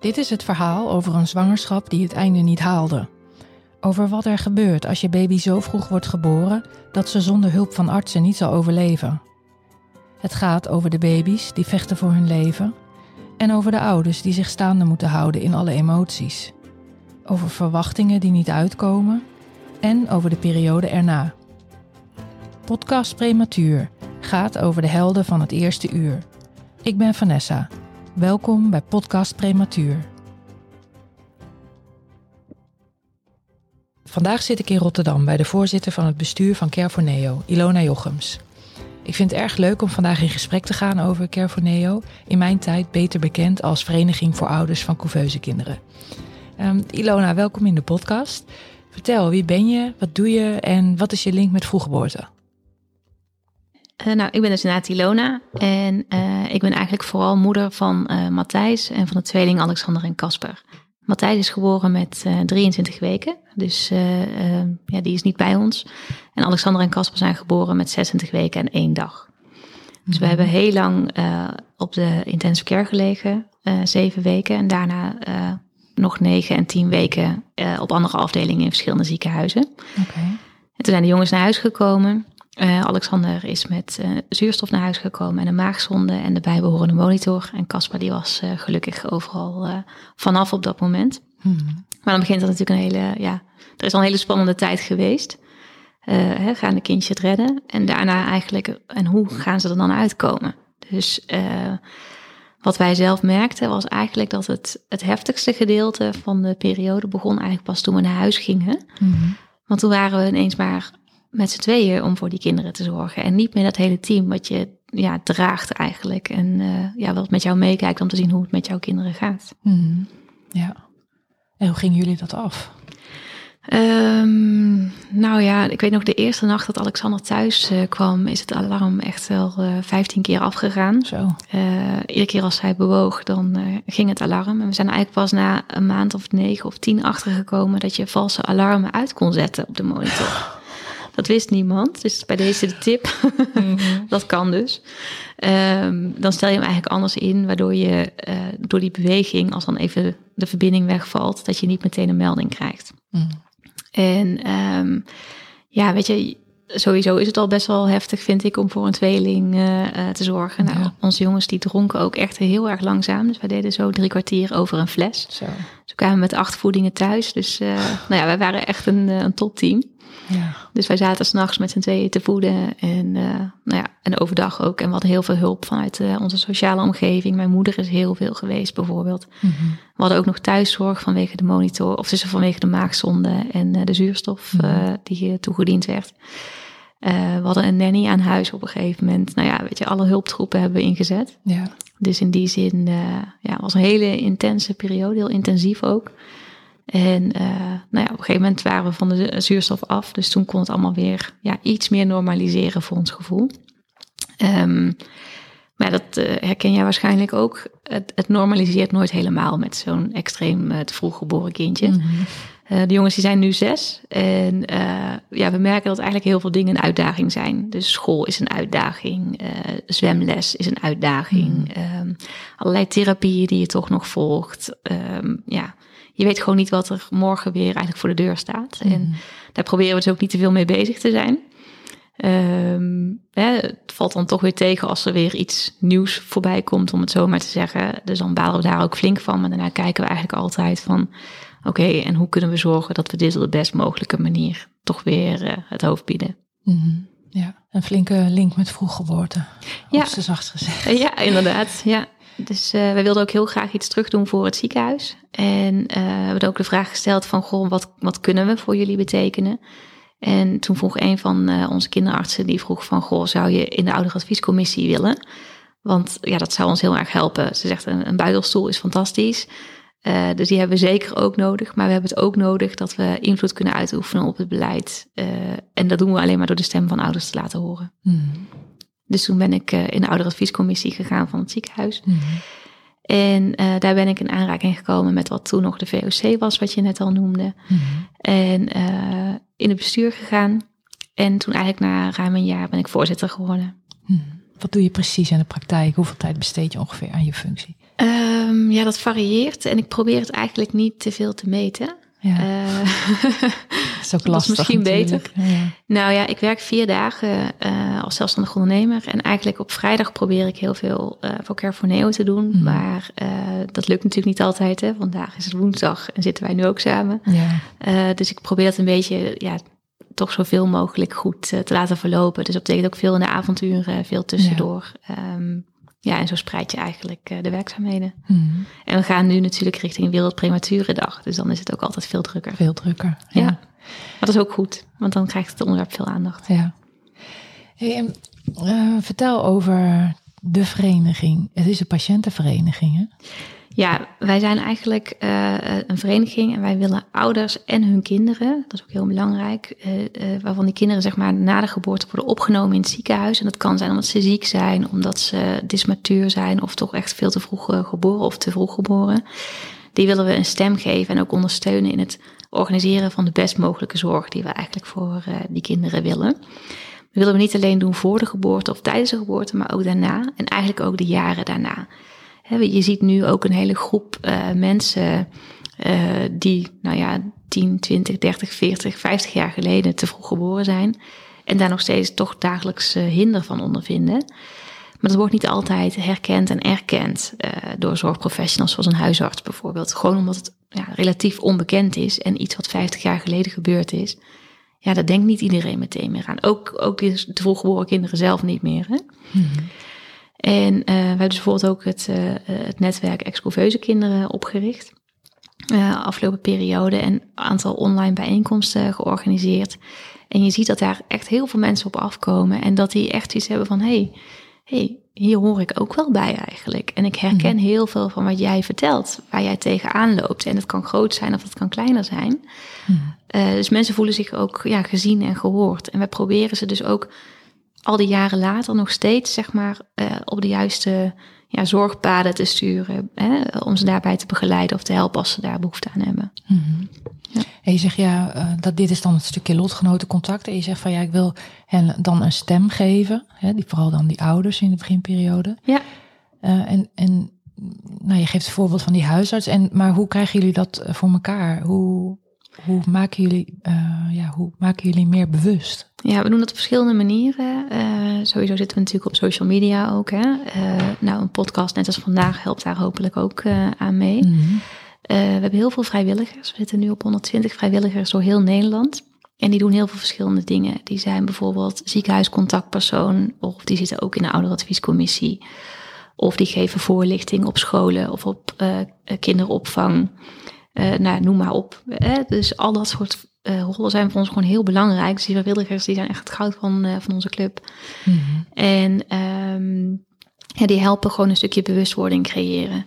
Dit is het verhaal over een zwangerschap die het einde niet haalde. Over wat er gebeurt als je baby zo vroeg wordt geboren dat ze zonder hulp van artsen niet zal overleven. Het gaat over de baby's die vechten voor hun leven en over de ouders die zich staande moeten houden in alle emoties. Over verwachtingen die niet uitkomen en over de periode erna. Podcast Prematuur gaat over de helden van het eerste uur. Ik ben Vanessa. Welkom bij Podcast Prematuur. Vandaag zit ik in Rotterdam bij de voorzitter van het bestuur van Care for Neo, Ilona Jochems. Ik vind het erg leuk om vandaag in gesprek te gaan over Care for Neo, in mijn tijd beter bekend als Vereniging voor Ouders van Couveuse Kinderen. Um, Ilona, welkom in de podcast. Vertel, wie ben je, wat doe je en wat is je link met vroeggeboorte? Uh, nou, ik ben dus inderdaad Ilona en uh, ik ben eigenlijk vooral moeder van uh, Matthijs en van de tweeling Alexander en Casper. Matthijs is geboren met 23 weken, dus ja, die is niet bij ons. En Alexander en Casper zijn geboren met 26 weken en één dag. Dus we hebben heel lang op de intensive care gelegen, zeven weken. En daarna nog negen en tien weken op andere afdelingen in verschillende ziekenhuizen. Okay. En toen zijn de jongens naar huis gekomen. Uh, Alexander is met uh, zuurstof naar huis gekomen en een maagzonde en de bijbehorende monitor. En Caspar die was uh, gelukkig overal vanaf op dat moment. Hmm. Maar dan begint dat natuurlijk een hele, ja, er is al een hele spannende tijd geweest. Hè, gaan de kindjes het redden? En daarna eigenlijk, en hoe gaan ze er dan uitkomen? Dus wat wij zelf merkten was eigenlijk dat het, het heftigste gedeelte van de periode begon eigenlijk pas toen we naar huis gingen. Hmm. Want toen waren we ineens maar met z'n tweeën om voor die kinderen te zorgen. En niet meer dat hele team wat je ja, draagt eigenlijk. En uh, ja, wat met jou meekijkt om te zien hoe het met jouw kinderen gaat. Hmm. Ja. En hoe gingen jullie dat af? Um, nou ja, ik weet nog de eerste nacht dat Alexander thuis uh, kwam, is het alarm echt wel uh, 15 keer afgegaan. Zo. Uh, iedere keer als hij bewoog, dan ging het alarm. En we zijn eigenlijk pas na een maand of negen of tien achtergekomen dat je valse alarmen uit kon zetten op de monitor. Dat wist niemand. Dus bij deze de tip. Mhm. dat kan dus. Um, dan stel je hem eigenlijk anders in, waardoor je uh, door die beweging, als dan even de verbinding wegvalt, dat je niet meteen een melding krijgt. Mm. En um, ja, weet je, sowieso is het al best wel heftig, vind ik, om voor een tweeling uh, uh, te zorgen. Nou, onze jongens die dronken ook echt heel erg langzaam. Dus wij deden zo drie kwartier over een fles. Zo. Kwamen met acht voedingen thuis. Dus uh, nou ja, wij waren echt een, een topteam. Ja. Dus wij zaten s'nachts met z'n tweeën te voeden en, uh, nou ja, en overdag ook. En we hadden heel veel hulp vanuit uh, onze sociale omgeving. Mijn moeder is heel veel geweest bijvoorbeeld. Mm -hmm. We hadden ook nog thuiszorg vanwege de monitor, of tussen vanwege de maagzonde en de zuurstof mm -hmm. die toegediend werd. We hadden een nanny aan huis op een gegeven moment. Nou ja, weet je, alle hulptroepen hebben we ingezet. Ja. Dus in die zin ja, was een hele intense periode, heel intensief ook. En uh, nou ja, op een gegeven moment waren we van de zuurstof af. Dus toen kon het allemaal weer ja, iets meer normaliseren voor ons gevoel. Um, maar dat uh, herken jij waarschijnlijk ook. Het, het, normaliseert nooit helemaal met zo'n extreem uh, te vroeg geboren kindje. Mm -hmm. De jongens die zijn nu zes. En ja, we merken dat eigenlijk heel veel dingen een uitdaging zijn. Dus school is een uitdaging. zwemles is een uitdaging. Mm um, allerlei therapieën die je toch nog volgt. Um, ja, je weet gewoon niet wat er morgen weer eigenlijk voor de deur staat. En mhm. daar proberen we dus ook niet te veel mee bezig te zijn. Um, hè, het valt dan toch weer tegen als er weer iets nieuws voorbij komt, om het zo maar te zeggen. Dus dan balen we daar ook flink van. Maar daarna kijken we eigenlijk altijd van: oké, en hoe kunnen we zorgen dat we dit op de best mogelijke manier toch weer uh, het hoofd bieden? Mm -hmm. Ja, een flinke link met vroeggeboorte. Ja, zacht gezegd. Ja, inderdaad. Ja. Dus uh, wij wilden ook heel graag iets terug doen voor het ziekenhuis. En uh, we hebben ook de vraag gesteld van, goh, wat, wat kunnen we voor jullie betekenen? En toen vroeg een van uh, onze kinderartsen, die vroeg van, goh, zou je in de ouderadviescommissie willen? Want ja, dat zou ons heel erg helpen. Ze zegt, een, een buidelstoel is fantastisch. Uh, dus die hebben we zeker ook nodig. Maar we hebben het ook nodig dat we invloed kunnen uitoefenen op het beleid. Uh, en dat doen we alleen maar door de stem van ouders te laten horen. Hmm. Dus toen ben ik in de ouderadviescommissie gegaan van het ziekenhuis. Mm -hmm. En uh, daar ben ik in aanraking gekomen met wat toen nog de VOC was, wat je net al noemde. Mm -hmm. En uh, in het bestuur gegaan. En toen eigenlijk na ruim een jaar ben ik voorzitter geworden. -hmm. Wat doe je precies in de praktijk? Hoeveel tijd besteed je ongeveer aan je functie? Um, Ehm, ja, dat varieert en ik probeer het eigenlijk niet te veel te meten. Ja. Eh, dat is ook dat is lastig misschien natuurlijk. Ja. nou ja, ik werk vier dagen eh, als zelfstandig ondernemer. En eigenlijk op vrijdag probeer ik heel veel eh voor Carfoneo te doen. Mhm. Maar dat lukt natuurlijk niet altijd. Hè. Vandaag is het woensdag en zitten wij nu ook samen. Ja. Dus ik probeer dat een beetje, ja, toch zoveel mogelijk goed te laten verlopen. Dus dat betekent ook veel in de avonturen, veel tussendoor. Ja, ja en zo spreid je eigenlijk eh, de werkzaamheden. Mhm. En we gaan nu natuurlijk richting Wereld Prematurendag. Dus dan is het ook altijd veel drukker. Veel drukker. Ja. Ja. Maar dat is ook goed, want dan krijgt het onderwerp veel aandacht. ja. Hey, en, eh, vertel over de vereniging. Het is een patiëntenvereniging, hè? Ja, wij zijn eigenlijk eh, een vereniging en wij willen ouders en hun kinderen, dat is ook heel belangrijk, eh, eh, waarvan die kinderen zeg maar na de geboorte worden opgenomen in het ziekenhuis. En dat kan zijn omdat ze ziek zijn, omdat ze dysmatuur zijn of toch echt veel te vroeg eh, geboren of te vroeg geboren. Die willen we een stem geven en ook ondersteunen in het organiseren van de best mogelijke zorg die we eigenlijk voor eh, die kinderen willen. Dat willen we niet alleen doen voor de geboorte of tijdens de geboorte, maar ook daarna en eigenlijk ook de jaren daarna. Je ziet nu ook een hele groep eh, mensen eh, die, nou ja, 10, 20, 30, 40, 50 jaar geleden te vroeg geboren zijn. En daar nog steeds toch dagelijks eh, hinder van ondervinden. Maar dat wordt niet altijd herkend en erkend door zorgprofessionals zoals een huisarts bijvoorbeeld. Gewoon omdat het ja, relatief onbekend is en iets wat 50 jaar geleden gebeurd is. Ja, daar denkt niet iedereen meteen meer aan. Ook, ook de te vroeg geboren kinderen zelf niet meer. Hè? En eh, we hebben dus bijvoorbeeld ook het, eh, het netwerk Excoveuze Kinderen opgericht. eh, afgelopen periode en een aantal online bijeenkomsten georganiseerd. En je ziet dat daar echt heel veel mensen op afkomen. En dat die echt iets hebben van, hey, hey, hier hoor ik ook wel bij eigenlijk. En ik herken heel veel van wat jij vertelt, waar jij tegenaan loopt. En het kan groot zijn of het kan kleiner zijn. Eh, dus mensen voelen zich ook ja, gezien en gehoord. En wij proberen ze dus ook al die jaren later nog steeds zeg maar, eh, op de juiste ja, zorgpaden te sturen. Hè, om ze daarbij te begeleiden of te helpen als ze daar behoefte aan hebben. En je zegt ja, eh, dat dit is dan het stukje lotgenotencontact. En je zegt van ja, ik wil hen dan een stem geven. Hè, die, vooral dan die ouders in de beginperiode. Ja. Eh, en en nou, je geeft het voorbeeld van die huisarts. En, maar hoe krijgen jullie dat voor elkaar? Hoe, hoe, maken jullie, eh, ja, hoe maken jullie meer bewust? Ja, we doen dat op verschillende manieren. Eh, sowieso zitten we natuurlijk op social media ook. Hè? Eh, nou, een podcast net als vandaag helpt daar hopelijk ook aan mee. Mhm. We hebben heel veel vrijwilligers. We zitten nu op 120 vrijwilligers door heel Nederland. En die doen heel veel verschillende dingen. Die zijn bijvoorbeeld ziekenhuiscontactpersoon, of die zitten ook in de ouderadviescommissie. Of die geven voorlichting op scholen of op kinderopvang. Eh, nou, noem maar op. Hè? Dus al dat soort eh, rollen zijn voor ons gewoon heel belangrijk. Dus die vrijwilligers die zijn echt het goud van, eh, van onze club. Mhm. En ehm, ja, die helpen gewoon een stukje bewustwording creëren.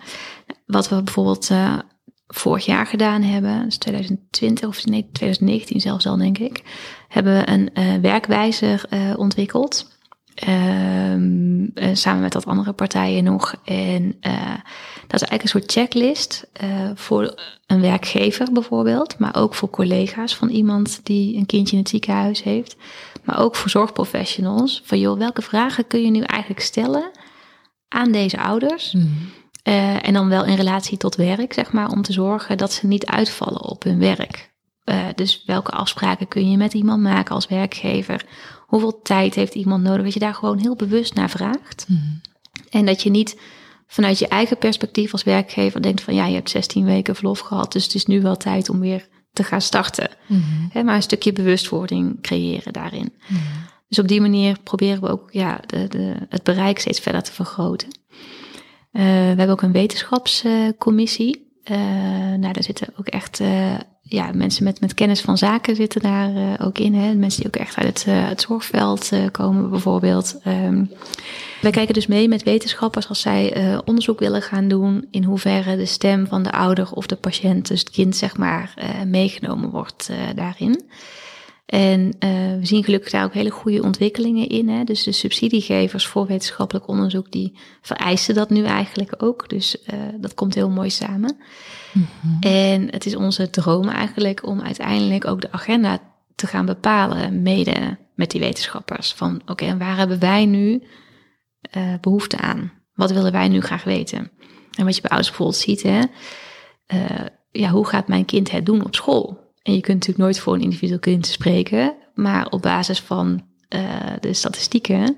Wat we bijvoorbeeld vorig jaar gedaan hebben, dus 2020 of nee, 2019 zelfs al denk ik, hebben we een werkwijzer ontwikkeld. Ehm, eh, samen met wat andere partijen nog. En eh, dat is eigenlijk een soort checklist eh, voor een werkgever bijvoorbeeld, maar ook voor collega's van iemand die een kindje in het ziekenhuis heeft. Maar ook voor zorgprofessionals. Van joh, welke vragen kun je nu eigenlijk stellen aan deze ouders? Eh, en dan wel in relatie tot werk, zeg maar, om te zorgen dat ze niet uitvallen op hun werk. Dus welke afspraken kun je met iemand maken als werkgever? Hoeveel tijd heeft iemand nodig? Dat je daar gewoon heel bewust naar vraagt. Mhm. En dat je niet vanuit je eigen perspectief als werkgever denkt van ja, je hebt 16 weken verlof gehad, dus het is nu wel tijd om weer te gaan starten. Mhm. Maar een stukje bewustwording creëren daarin. Dus op die manier proberen we ook ja, de, de, het bereik steeds verder te vergroten. Eh, we hebben ook een wetenschapscommissie. Eh, nou, daar zitten ook echt eh, ja, mensen met, met kennis van zaken zitten daar eh, ook in. Hè? Mensen die ook echt uit het, eh, het zorgveld eh, komen bijvoorbeeld. Ehm, wij kijken dus mee met wetenschappers als zij onderzoek willen gaan doen in hoeverre de stem van de ouder of de patiënt, dus het kind zeg maar, meegenomen wordt daarin. En eh, we zien gelukkig daar ook hele goede ontwikkelingen in. Hè? Dus de subsidiegevers voor wetenschappelijk onderzoek, die vereisen dat nu eigenlijk ook. Dus eh, dat komt heel mooi samen. En het is onze droom eigenlijk om uiteindelijk ook de agenda te gaan bepalen, mede met die wetenschappers. Van oké, en waar hebben wij nu eh, behoefte aan? Wat willen wij nu graag weten? En wat je bij ouders bijvoorbeeld ziet, hè, ja, hoe gaat mijn kind het doen op school? En je kunt natuurlijk nooit voor een individueel kind spreken, maar op basis van uh, de statistieken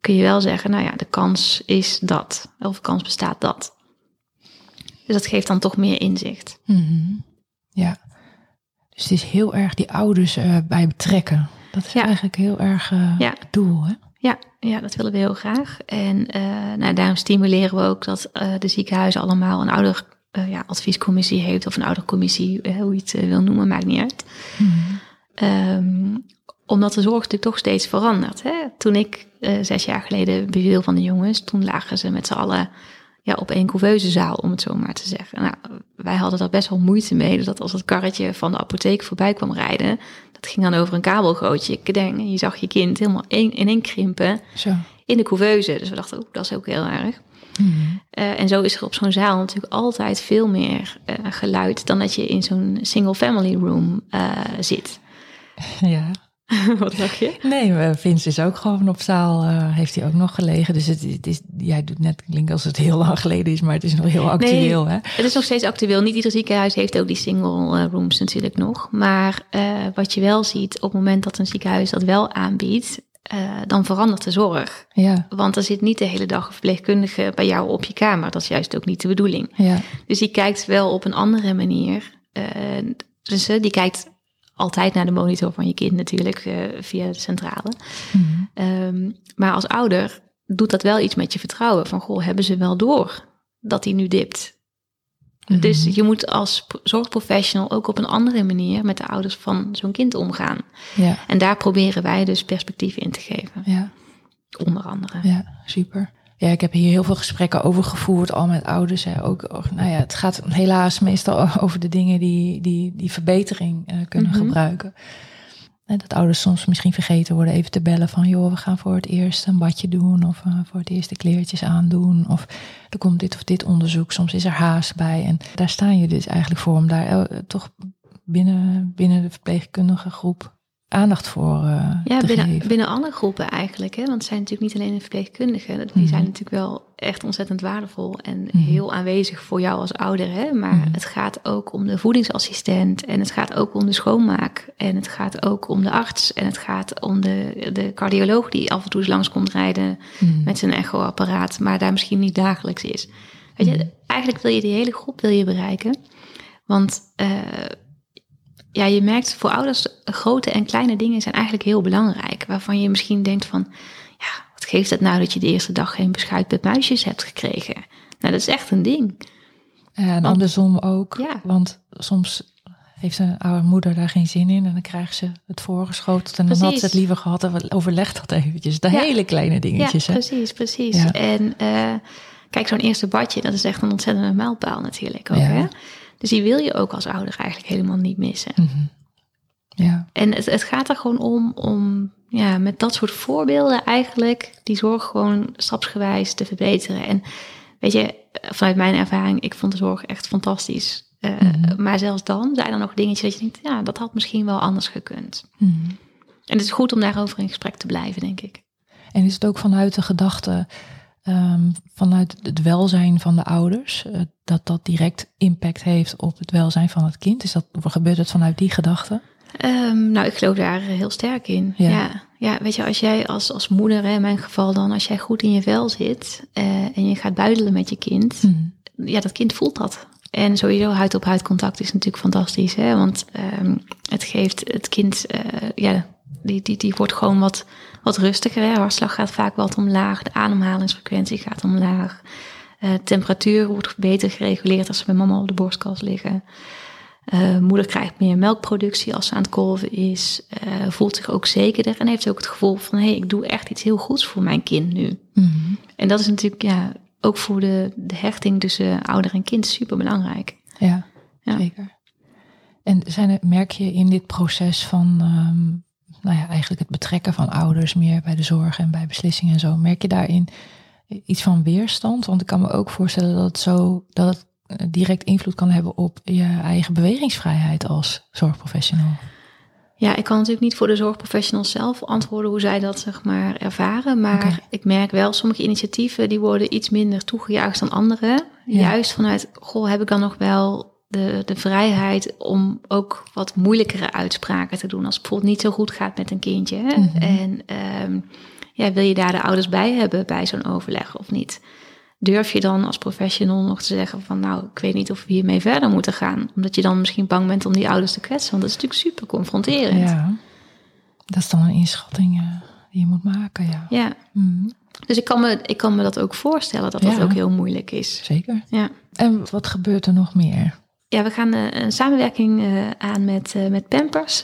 kun je wel zeggen, nou ja, de kans is dat, of de kans bestaat dat. Dus dat geeft dan toch meer inzicht. Mm Ja, dus het is heel erg die ouders uh, bij betrekken. Dat is eigenlijk heel erg uh, ja. het doel, hè? Ja, ja, dat willen we heel graag. En nou, daarom stimuleren we ook dat de ziekenhuizen allemaal een ouder uh, ja, adviescommissie heeft of een oudercommissie, uh, hoe je het uh, wil noemen, maakt niet uit. Mm. Um, omdat de zorg natuurlijk toch steeds verandert. Hè? Toen ik zes jaar geleden beviel van de jongens, toen lagen ze met z'n allen ja, op één zaal, om het zo maar te zeggen. Nou, wij hadden daar best wel moeite mee, dat als het karretje van de apotheek voorbij kwam rijden, dat ging dan over een kabelgootje. Ik denk, je zag je kind helemaal in één krimpen zo. in de couveuse. Dus we dachten, dat is ook heel erg. Uh, en zo is er op zo'n zaal natuurlijk altijd veel meer uh, geluid dan dat je in zo'n single family room uh, zit. Ja. Wat dacht je? Nee, Vince is ook gewoon op zaal, heeft hij ook nog gelegen. Dus het, het is, jij doet net klinkt als het heel lang geleden is, maar het is nog heel actueel. Nee, hè? Het is nog steeds actueel. Niet ieder ziekenhuis heeft ook die single rooms natuurlijk nog. Maar wat je wel ziet op het moment dat een ziekenhuis dat wel aanbiedt, uh, dan verandert de zorg. Ja. Want er zit niet de hele dag een verpleegkundige bij jou op je kamer. Dat is juist ook niet de bedoeling. Ja. Dus die kijkt wel op een andere manier. Uh, dus die kijkt altijd naar de monitor van je kind natuurlijk via de centrale. Mm um, maar als ouder doet dat wel iets met je vertrouwen. Van goh, hebben ze wel door dat hij nu dipt? Dus mhm. je moet als zorgprofessional ook op een andere manier met de ouders van zo'n kind omgaan. Ja. En daar proberen wij dus perspectieven in te geven. Ja. Onder andere. Ja, super. Ja, ik heb hier heel veel gesprekken over gevoerd, al met ouders. Hè. Ook, nou ja, het gaat helaas meestal over de dingen die, die, die verbetering uh, kunnen mhm. gebruiken. Dat ouders soms misschien vergeten worden even te bellen van... joh, we gaan voor het eerst een badje doen of uh, voor het eerst de kleertjes aandoen. Of er komt dit of dit onderzoek, soms is er haast bij. En daar staan je dus eigenlijk voor om daar toch binnen, binnen de verpleegkundige groep aandacht voor uh, ja, te binnen, geven. binnen alle groepen eigenlijk. Hè? Want het zijn natuurlijk niet alleen de verpleegkundigen. Die mm zijn natuurlijk wel echt ontzettend waardevol en mm heel aanwezig voor jou als ouder. Hè? Maar mm het gaat ook om de voedingsassistent en het gaat ook om de schoonmaak. En het gaat ook om de arts en het gaat om de, de cardioloog die af en toe eens langs komt rijden mhm. met zijn echoapparaat, maar daar misschien niet dagelijks is. Weet je, Mhm. eigenlijk wil je die hele groep wil je bereiken. Want uh, ja, je merkt voor ouders grote en kleine dingen zijn eigenlijk heel belangrijk. Waarvan je misschien denkt van, ja, wat geeft het nou dat je de eerste dag geen beschuit met muisjes hebt gekregen? Nou, dat is echt een ding. En andersom ook. Ja. Want soms heeft een oude moeder daar geen zin in. En dan krijgt ze het voorgeschoteld. En dan had ze het liever gehad. En overleg dat eventjes. De Ja. hele kleine dingetjes. ja, hè? precies, precies. Ja. En eh, kijk, zo'n eerste badje, dat is echt een ontzettende mijlpaal natuurlijk ook. Ja. Hè? Dus die wil je ook als ouder eigenlijk helemaal niet missen. Mhm. Ja. En het, het gaat er gewoon om, om ja, met dat soort voorbeelden eigenlijk die zorg gewoon stapsgewijs te verbeteren. En weet je, vanuit mijn ervaring, ik vond de zorg echt fantastisch. Eh, Mhm. Maar zelfs dan zijn er nog dingetjes dat je denkt, ja, dat had misschien wel anders gekund. Mhm. En het is goed om daarover in gesprek te blijven, denk ik. En is het ook vanuit de gedachte, ehm, vanuit het welzijn van de ouders, eh, dat dat direct impact heeft op het welzijn van het kind? Is dat, gebeurt het vanuit die gedachte? Ehm, nou, ik geloof daar heel sterk in. Ja. Ja, ja, weet je, als jij als, als moeder, in mijn geval dan, als jij goed in je vel zit eh, en je gaat buidelen met je kind, Mhm. ja, dat kind voelt dat. En sowieso huid op huid contact is natuurlijk fantastisch, hè? want ehm, het geeft het kind, eh, ja, die, die, die wordt gewoon wat, wat rustiger. Hè? Hartslag gaat vaak wat omlaag, de ademhalingsfrequentie gaat omlaag. Eh, temperatuur wordt beter gereguleerd als ze bij mama op de borstkas liggen. Eh, moeder krijgt meer melkproductie als ze aan het kolven is. eh, voelt zich ook zekerder en heeft ook het gevoel van... hé, hey, ik doe echt iets heel goeds voor mijn kind nu. Mhm. En dat is natuurlijk ja, ook voor de, de hechting tussen ouder en kind super belangrijk. Ja, Ja. zeker. En zijn er, merk je in dit proces van, ehm, nou ja, eigenlijk het betrekken van ouders meer bij de zorg en bij beslissingen en zo, merk je daarin iets van weerstand? Want ik kan me ook voorstellen dat het zo, dat het eh, direct invloed kan hebben op je eigen bewegingsvrijheid als zorgprofessional. Ja, ik kan natuurlijk niet voor de zorgprofessionals zelf antwoorden hoe zij dat zeg maar ervaren. Maar ik merk wel, sommige initiatieven die worden iets minder toegejuicht dan andere. Ja. Juist vanuit, goh, heb ik dan nog wel de, de vrijheid om ook wat moeilijkere uitspraken te doen. Als het bijvoorbeeld niet zo goed gaat met een kindje. Hè? Mhm. En ehm, ja, wil je daar de ouders bij hebben bij zo'n overleg of niet? Durf je dan als professional nog te zeggen van nou, ik weet niet of we hiermee verder moeten gaan. Omdat je dan misschien bang bent om die ouders te kwetsen. Want dat is natuurlijk super confronterend. Ja. Dat is dan een inschatting eh, die je moet maken, ja. Ja. Mhm. Dus ik kan, me, ik kan me dat ook voorstellen dat dat Ja. ook heel moeilijk is. Zeker. Ja. En wat gebeurt er nog meer? Ja, we gaan eh, een samenwerking eh, aan met, eh, met Pampers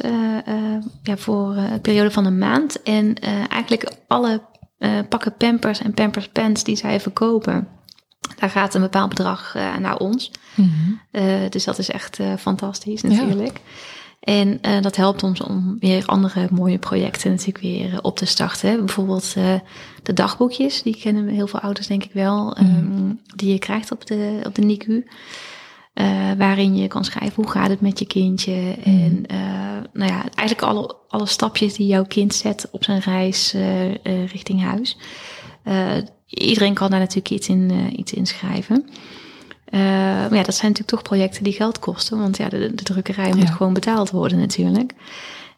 ja, voor een periode van een maand. En eigenlijk alle pakken Pampers en Pampers Pants die zij verkopen, daar gaat een bepaald bedrag naar ons. Mhm. Dus dat is echt fantastisch Ja. natuurlijk. En dat helpt ons om weer andere mooie projecten natuurlijk weer op te starten. hè. Bijvoorbeeld de dagboekjes, die kennen heel veel ouders denk ik wel, ehm, die je krijgt op de, op de NICU. Eh, waarin je kan schrijven hoe gaat het met je kindje. En eh, nou ja, eigenlijk alle, alle stapjes die jouw kind zet op zijn reis eh, richting huis. Iedereen kan daar natuurlijk iets in, iets in schrijven. Maar ja, dat zijn natuurlijk toch projecten die geld kosten. Want ja, de, de drukkerij moet Ja. gewoon betaald worden natuurlijk.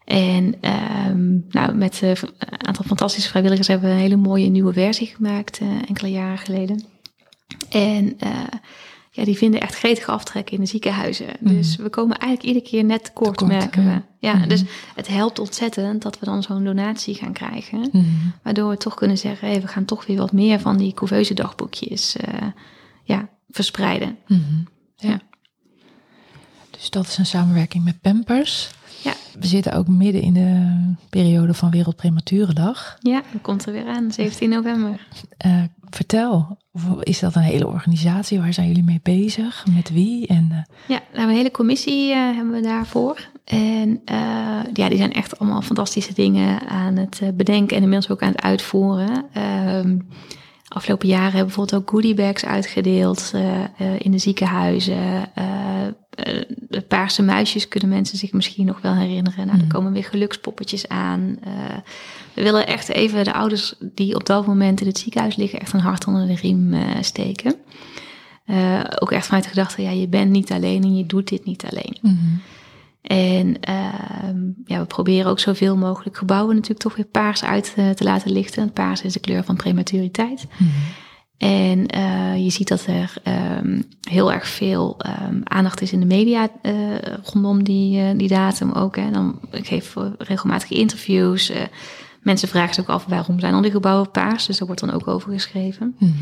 En ehm, nou, met een aantal fantastische vrijwilligers hebben we een hele mooie nieuwe versie gemaakt enkele jaren geleden. En ja, die vinden echt gretige aftrek in de ziekenhuizen. Dus we komen eigenlijk iedere keer net tekort, Tekort, merken ja. we. Ja, dus het helpt ontzettend dat we dan zo'n donatie gaan krijgen. Mhm. Waardoor we toch kunnen zeggen, hey, we gaan toch weer wat meer van die couveuse dagboekjes eh, ja, verspreiden. Mhm. Ja. Ja. Dus dat is een samenwerking met Pampers. Ja. We zitten ook midden in de periode van Wereldprematurendag. Ja, dat komt er weer aan, 17 november. Eh, vertel, is dat een hele organisatie? Waar zijn jullie mee bezig? Met wie? En, eh, Ja, hebben een hele commissie eh, hebben we daarvoor. En ja, die zijn echt allemaal fantastische dingen aan het bedenken en inmiddels ook aan het uitvoeren. Ehm, afgelopen jaren hebben we bijvoorbeeld ook goodiebags uitgedeeld in de ziekenhuizen. Eh, de paarse muisjes kunnen mensen zich misschien nog wel herinneren. Nou, er Mhm. komen weer gelukspoppetjes aan. Eh, we willen echt even de ouders die op dat moment in het ziekenhuis liggen, echt een hart onder de riem eh, steken. Ook echt vanuit de gedachte, ja, je bent niet alleen en je doet dit niet alleen. mhm. En ehm, ja, we proberen ook zoveel mogelijk gebouwen natuurlijk toch weer paars uit te laten lichten. Paars is de kleur van prematuriteit. Mhm. En eh, je ziet dat er ehm, heel erg veel ehm, aandacht is in de media eh, rondom die, eh, die datum ook. Hè. Dan ik geef regelmatig interviews. mensen vragen zich ook af waarom zijn al die gebouwen paars. Dus daar wordt dan ook over geschreven. Mhm.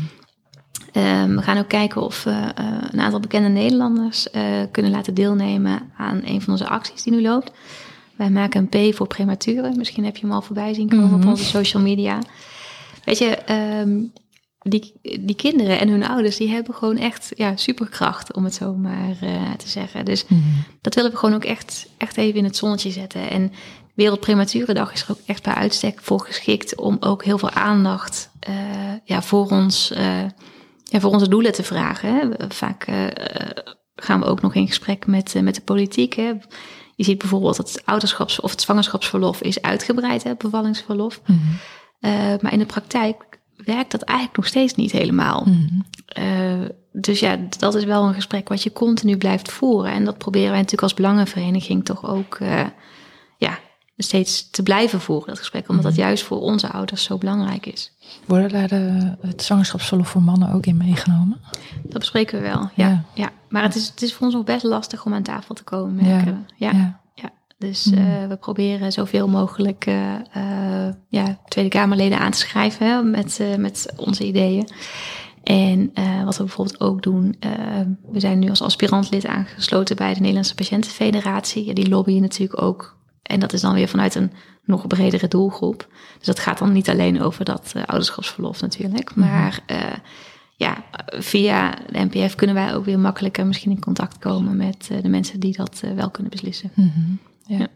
Ehm, we gaan ook kijken of we een aantal bekende Nederlanders kunnen laten deelnemen aan een van onze acties die nu loopt. Wij maken een P voor prematuren. Misschien heb je hem al voorbij zien komen op Mhm. onze social media. Weet je, die, die kinderen en hun ouders, die hebben gewoon echt ja, superkracht, om het zo maar eh, te zeggen. Dus Mhm. dat willen we gewoon ook echt, echt even in het zonnetje zetten. En Wereldprematurendag is er ook echt bij uitstek voor geschikt om ook heel veel aandacht eh, ja, voor, ons, eh, ja, voor onze doelen te vragen. Hè. Vaak gaan we ook nog in gesprek met, met de politiek. Hè. Je ziet bijvoorbeeld dat het ouderschaps- of het zwangerschapsverlof is uitgebreid, hè, bevallingsverlof. Mhm. Maar in de praktijk werkt dat eigenlijk nog steeds niet helemaal. Mhm. Eh, dus ja, dat is wel een gesprek wat je continu blijft voeren. En dat proberen wij natuurlijk als belangenvereniging toch ook eh, ja, steeds te blijven voeren, dat gesprek. Omdat dat juist voor onze ouders zo belangrijk is. Worden daar de, het zwangerschapsverlof voor mannen ook in meegenomen? Dat bespreken we wel, ja. Ja. ja. Maar het is, het is voor ons nog best lastig om aan tafel te komen, merken we. Ja, ja. ja. Dus Mm. eh, we proberen zoveel mogelijk eh, eh, ja, Tweede Kamerleden aan te schrijven hè, met, met onze ideeën. En wat we bijvoorbeeld ook doen, we zijn nu als aspirantlid aangesloten bij de Nederlandse Patiëntenfederatie. Ja, die lobbyen natuurlijk ook. En dat is dan weer vanuit een nog bredere doelgroep. Dus dat gaat dan niet alleen over dat ouderschapsverlof natuurlijk. Maar eh, ja, via de NPF kunnen wij ook weer makkelijker misschien in contact komen met de mensen die dat wel kunnen beslissen. Mhm. Ja. Ja.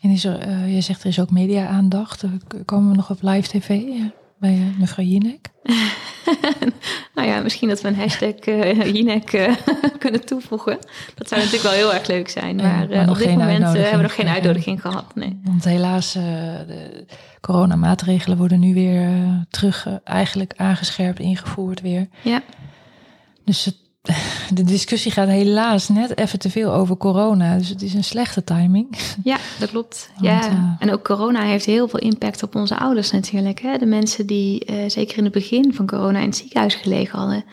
En is er, eh, je zegt er is ook media-aandacht. Eh, Komen we nog op live tv eh, bij mevrouw Jinek? nou ja, misschien dat we een hashtag eh Jinek kunnen toevoegen. Dat zou natuurlijk wel heel erg leuk zijn. Maar, op dit moment hebben we nog geen uitnodiging gehad. Nee. Want helaas, de coronamaatregelen worden nu weer terug eigenlijk aangescherpt, ingevoerd weer. Ja, Dus het de discussie gaat helaas net even te veel over corona. Dus het is een slechte timing. Ja, dat klopt. Want, ja. eh, En ook corona heeft heel veel impact op onze ouders natuurlijk. Hè? De mensen die eh, zeker in het begin van corona in het ziekenhuis gelegen hadden.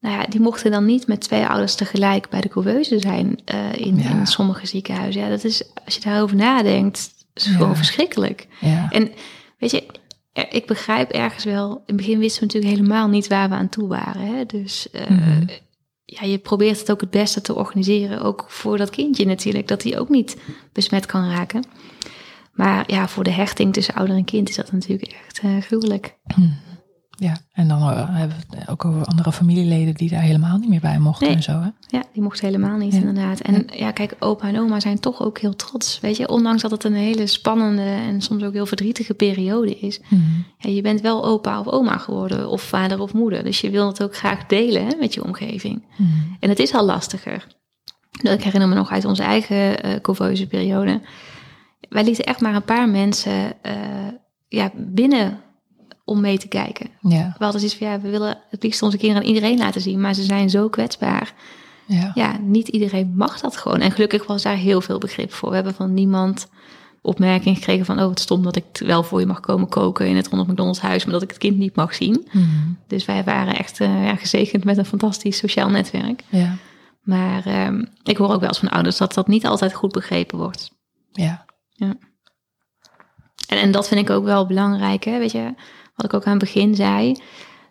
Nou ja, die mochten dan niet met twee ouders tegelijk bij de couveuse zijn eh, in, Ja. in sommige ziekenhuizen. Ja, dat is, als je daarover nadenkt, is Ja. gewoon verschrikkelijk. Ja. En weet je, ik begrijp ergens wel, in het begin wisten we natuurlijk helemaal niet waar we aan toe waren. Hè? Dus Mhm. Ja, je probeert het ook het beste te organiseren, ook voor dat kindje natuurlijk, dat hij ook niet besmet kan raken. Maar ja, voor de hechting tussen ouder en kind is dat natuurlijk echt eh, gruwelijk. Ja. En dan eh, hebben we het ook over andere familieleden die daar helemaal niet meer bij mochten Nee. en zo. Hè? Ja, die mocht helemaal niet, Ja. inderdaad. En ja, kijk, opa en oma zijn toch ook heel trots. Weet je, ondanks dat het een hele spannende en soms ook heel verdrietige periode is. Mhm. Ja, je bent wel opa of oma geworden, of vader of moeder. Dus je wil het ook graag delen hè, met je omgeving. Mhm. En het is al lastiger. Ik herinner me nog uit onze eigen couveuse periode. Wij lieten echt maar een paar mensen eh, ja, binnen om mee te kijken. Ja. We hadden zoiets van, ja, we willen het liefst onze kinderen aan iedereen laten zien. Maar ze zijn zo kwetsbaar. Ja. Ja, niet iedereen mag dat gewoon. En gelukkig was daar heel veel begrip voor. We hebben van niemand opmerking gekregen van... oh, het stom dat ik wel voor je mag komen koken in het Ronald McDonald's huis... maar dat ik het kind niet mag zien. Mhm. Dus wij waren echt eh, ja, gezegend met een fantastisch sociaal netwerk. Ja. Maar ehm, ik hoor ook wel eens van ouders dat dat niet altijd goed begrepen wordt. Ja. En, en dat vind ik ook wel belangrijk. Hè? Weet je, wat ik ook aan het begin zei.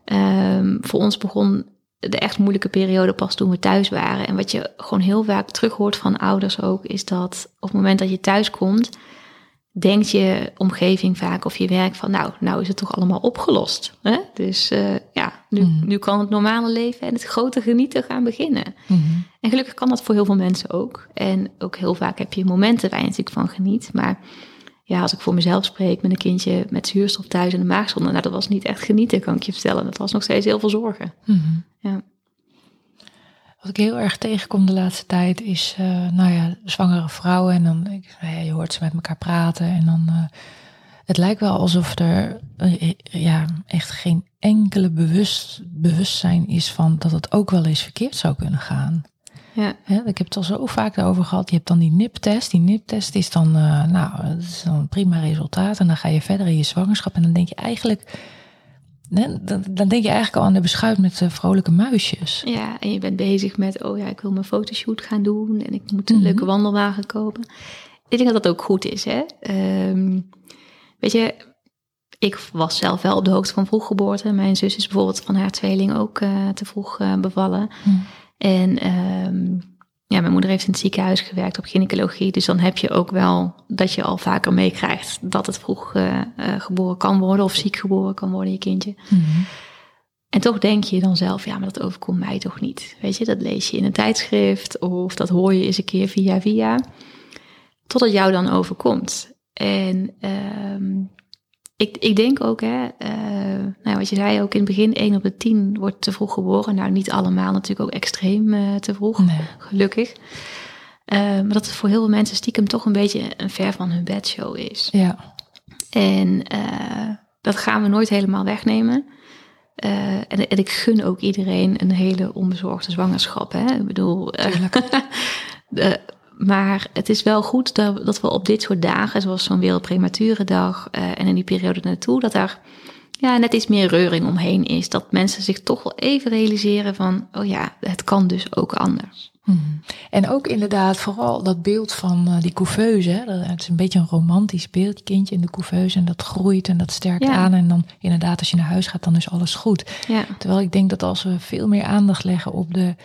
Ehm, voor ons begon de echt moeilijke periode pas toen we thuis waren. En wat je gewoon heel vaak terug hoort van ouders ook, is dat op het moment dat je thuis komt, denkt je omgeving vaak of je werk van, nou, nou is het toch allemaal opgelost. Hè? Dus eh, ja, nu, Mhm. nu kan het normale leven en het grote genieten gaan beginnen. Mhm. En gelukkig kan dat voor heel veel mensen ook. En ook heel vaak heb je momenten waar je natuurlijk van geniet. Maar ja, als ik voor mezelf spreek met een kindje met zuurstof thuis en de maagzonde, nou dat was niet echt genieten, kan ik je vertellen. Dat was nog steeds heel veel zorgen. Mhm. Ja. Wat ik heel erg tegenkom de laatste tijd is, eh, nou ja, zwangere vrouwen. En dan, ik- nou ja, je hoort ze met elkaar praten. En dan, eh, het lijkt wel alsof er eh, ja, echt geen enkele bewust, bewustzijn is van dat het ook wel eens verkeerd zou kunnen gaan. Ja. Ik heb het al zo vaak over gehad. Je hebt dan die NIP-test. Die NIP-test is dan, eh, nou, dat is dan een prima resultaat. En dan ga je verder in je zwangerschap. En dan denk je eigenlijk, dan, dan denk je eigenlijk al aan de beschuit met eh, vrolijke muisjes. ja, en je bent bezig met, oh ja, ik wil mijn fotoshoot gaan doen en ik moet een Mhm. leuke wandelwagen kopen. Ik denk dat dat ook goed is, hè. Ehm, weet je, ik was zelf wel op de hoogte van vroeggeboorte. Mijn zus is bijvoorbeeld van haar tweeling ook eh, te vroeg bevallen. Hm. En ehm, ja, mijn moeder heeft in het ziekenhuis gewerkt op gynaecologie. Dus dan heb je ook wel dat je al vaker meekrijgt dat het vroeg eh, eh, geboren kan worden of ziek geboren kan worden, je kindje. Mhm. En toch denk je dan zelf, ja, maar dat overkomt mij toch niet. Weet je, dat lees je in een tijdschrift of dat hoor je eens een keer via via. Tot het jou dan overkomt. En ehm, ik, ik denk ook, hè, eh, nou, wat je zei ook in het begin, 1 op de 10 wordt te vroeg geboren. Nou, niet allemaal natuurlijk ook extreem eh, te vroeg, Nee. gelukkig. Eh, maar dat het voor heel veel mensen stiekem toch een beetje een ver van hun bedshow is. Ja. En dat gaan we nooit helemaal wegnemen. En, en ik gun ook iedereen een hele onbezorgde zwangerschap. Hè? Ik bedoel, de- maar het is wel goed dat, dat we op dit soort dagen, zoals zo'n Wereldprematurendag eh, en in die periode naartoe, dat daar ja, net iets meer reuring omheen is. Dat mensen zich toch wel even realiseren van, oh ja, het kan dus ook anders. Mhm. En ook inderdaad vooral dat beeld van eh, die couveuse. Hè? Dat, het is een beetje een romantisch beeld, je kindje in de couveuse. En dat groeit en dat sterkt Ja. aan. En dan inderdaad, als je naar huis gaat, dan is alles goed. Ja, Terwijl ik denk dat als we veel meer aandacht leggen op de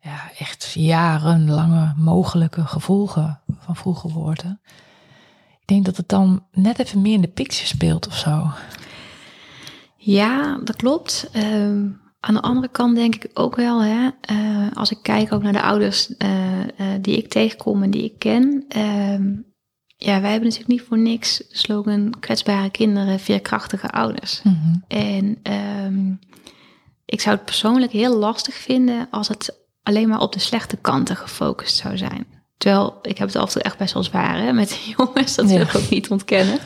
ja, echt jarenlange mogelijke gevolgen van vroeggeboorte. Ik denk dat het dan net even meer in de picture speelt of zo. Ja, dat klopt. Ehm, aan de andere kant denk ik ook wel, hè, eh, als ik kijk ook naar de ouders eh, eh, die ik tegenkom en die ik ken. ehm, ja, wij hebben natuurlijk niet voor niks de slogan kwetsbare kinderen, veerkrachtige ouders. Mhm. En ehm, ik zou het persoonlijk heel lastig vinden als het alleen maar op de slechte kanten gefocust zou zijn. Terwijl ik heb het af en toe echt best wel zwaar hè, met de jongens, dat wil Ja. ik ook niet ontkennen.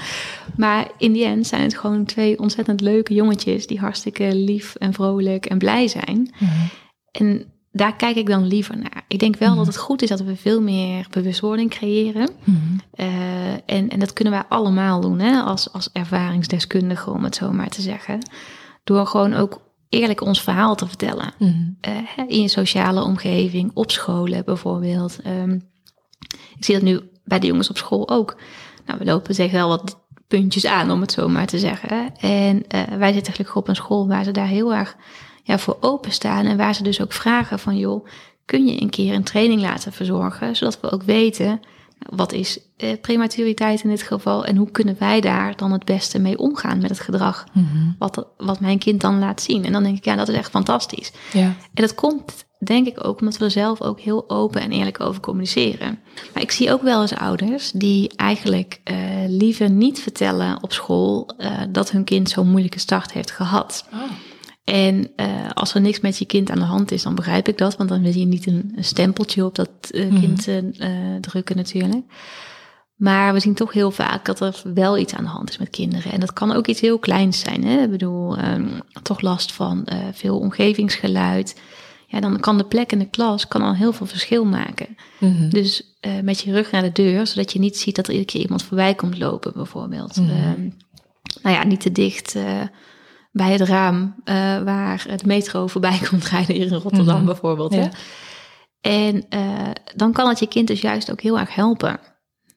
Maar in die end zijn het gewoon twee ontzettend leuke jongetjes die hartstikke lief en vrolijk en blij zijn. Mhm. En daar kijk ik dan liever naar. Ik denk wel Mhm. dat het goed is dat we veel meer bewustwording creëren. Mhm. Eh, en, en dat kunnen wij allemaal doen, hè? Als, als ervaringsdeskundigen, om het zo maar te zeggen. Door gewoon ook eerlijk ons verhaal te vertellen. Mhm. Eh, in je sociale omgeving, op scholen bijvoorbeeld. Ehm, ik zie dat nu bij de jongens op school ook. Nou, we lopen zeg wel wat puntjes aan, om het zo maar te zeggen. En eh, wij zitten gelukkig op een school waar ze daar heel erg ja, voor openstaan. En waar ze dus ook vragen van, joh, kun je een keer een training laten verzorgen? Zodat we ook weten, wat is eh, prematuriteit in dit geval? En hoe kunnen wij daar dan het beste mee omgaan met het gedrag? Mhm. Wat, wat mijn kind dan laat zien. En dan denk ik, ja, dat is echt fantastisch. Ja. En dat komt denk ik ook omdat we er zelf ook heel open en eerlijk over communiceren. Maar ik zie ook wel eens ouders die eigenlijk eh, liever niet vertellen op school eh, dat hun kind zo'n moeilijke start heeft gehad. Oh. En eh, als er niks met je kind aan de hand is, dan begrijp ik dat. Want dan wil je niet een, een stempeltje op dat eh, Mhm. kind eh, drukken natuurlijk. Maar we zien toch heel vaak dat er wel iets aan de hand is met kinderen. En dat kan ook iets heel kleins zijn. Hè? Ik bedoel, ehm, toch last van veel omgevingsgeluid. Ja, dan kan de plek in de klas kan al heel veel verschil maken. Mhm. Dus met je rug naar de deur, zodat je niet ziet dat er iedere keer iemand voorbij komt lopen, bijvoorbeeld. Ehm, nou ja, niet te dicht bij het raam eh, waar de metro voorbij komt rijden hier in Rotterdam, Mhm. bijvoorbeeld. Hè? En eh, dan kan het je kind dus juist ook heel erg helpen.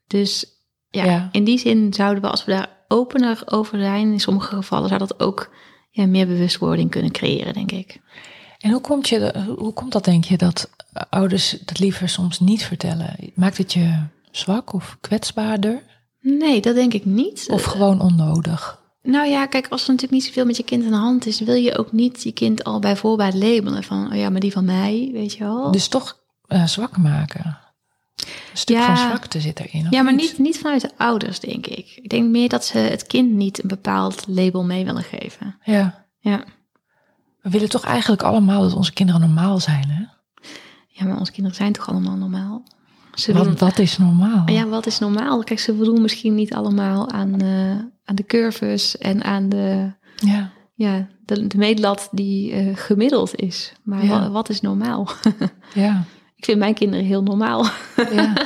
Dus ja, Ja. in die zin zouden we, als we daar opener over zijn, in sommige gevallen, zou dat ook ja, meer bewustwording kunnen creëren, denk ik. En hoe komt, je, hoe komt dat, denk je, dat ouders dat liever soms niet vertellen? Maakt het je zwak of kwetsbaarder? Nee, dat denk ik niet. Of gewoon onnodig? Nou ja, kijk, als er natuurlijk niet zoveel met je kind aan de hand is, wil je ook niet je kind al bij voorbaat labelen van, oh ja, maar die van mij, weet je wel. Dus toch eh, zwak maken? Een stuk Ja. van zwakte zit erin. ja, maar niet, niet vanuit de ouders, denk ik. Ik denk meer dat ze het kind niet een bepaald label mee willen geven. Ja. Ja, We willen toch eigenlijk allemaal dat onze kinderen normaal zijn, hè? ja maar onze kinderen zijn toch allemaal normaal? Ze Want wat is normaal? ja, wat is normaal? Kijk, ze voldoen misschien niet allemaal aan, eh, aan de curves en aan de, Ja. ja, de, de meetlat die eh, gemiddeld is. Maar Ja. wa- wat is normaal? ja. ik vind mijn kinderen heel normaal. ja.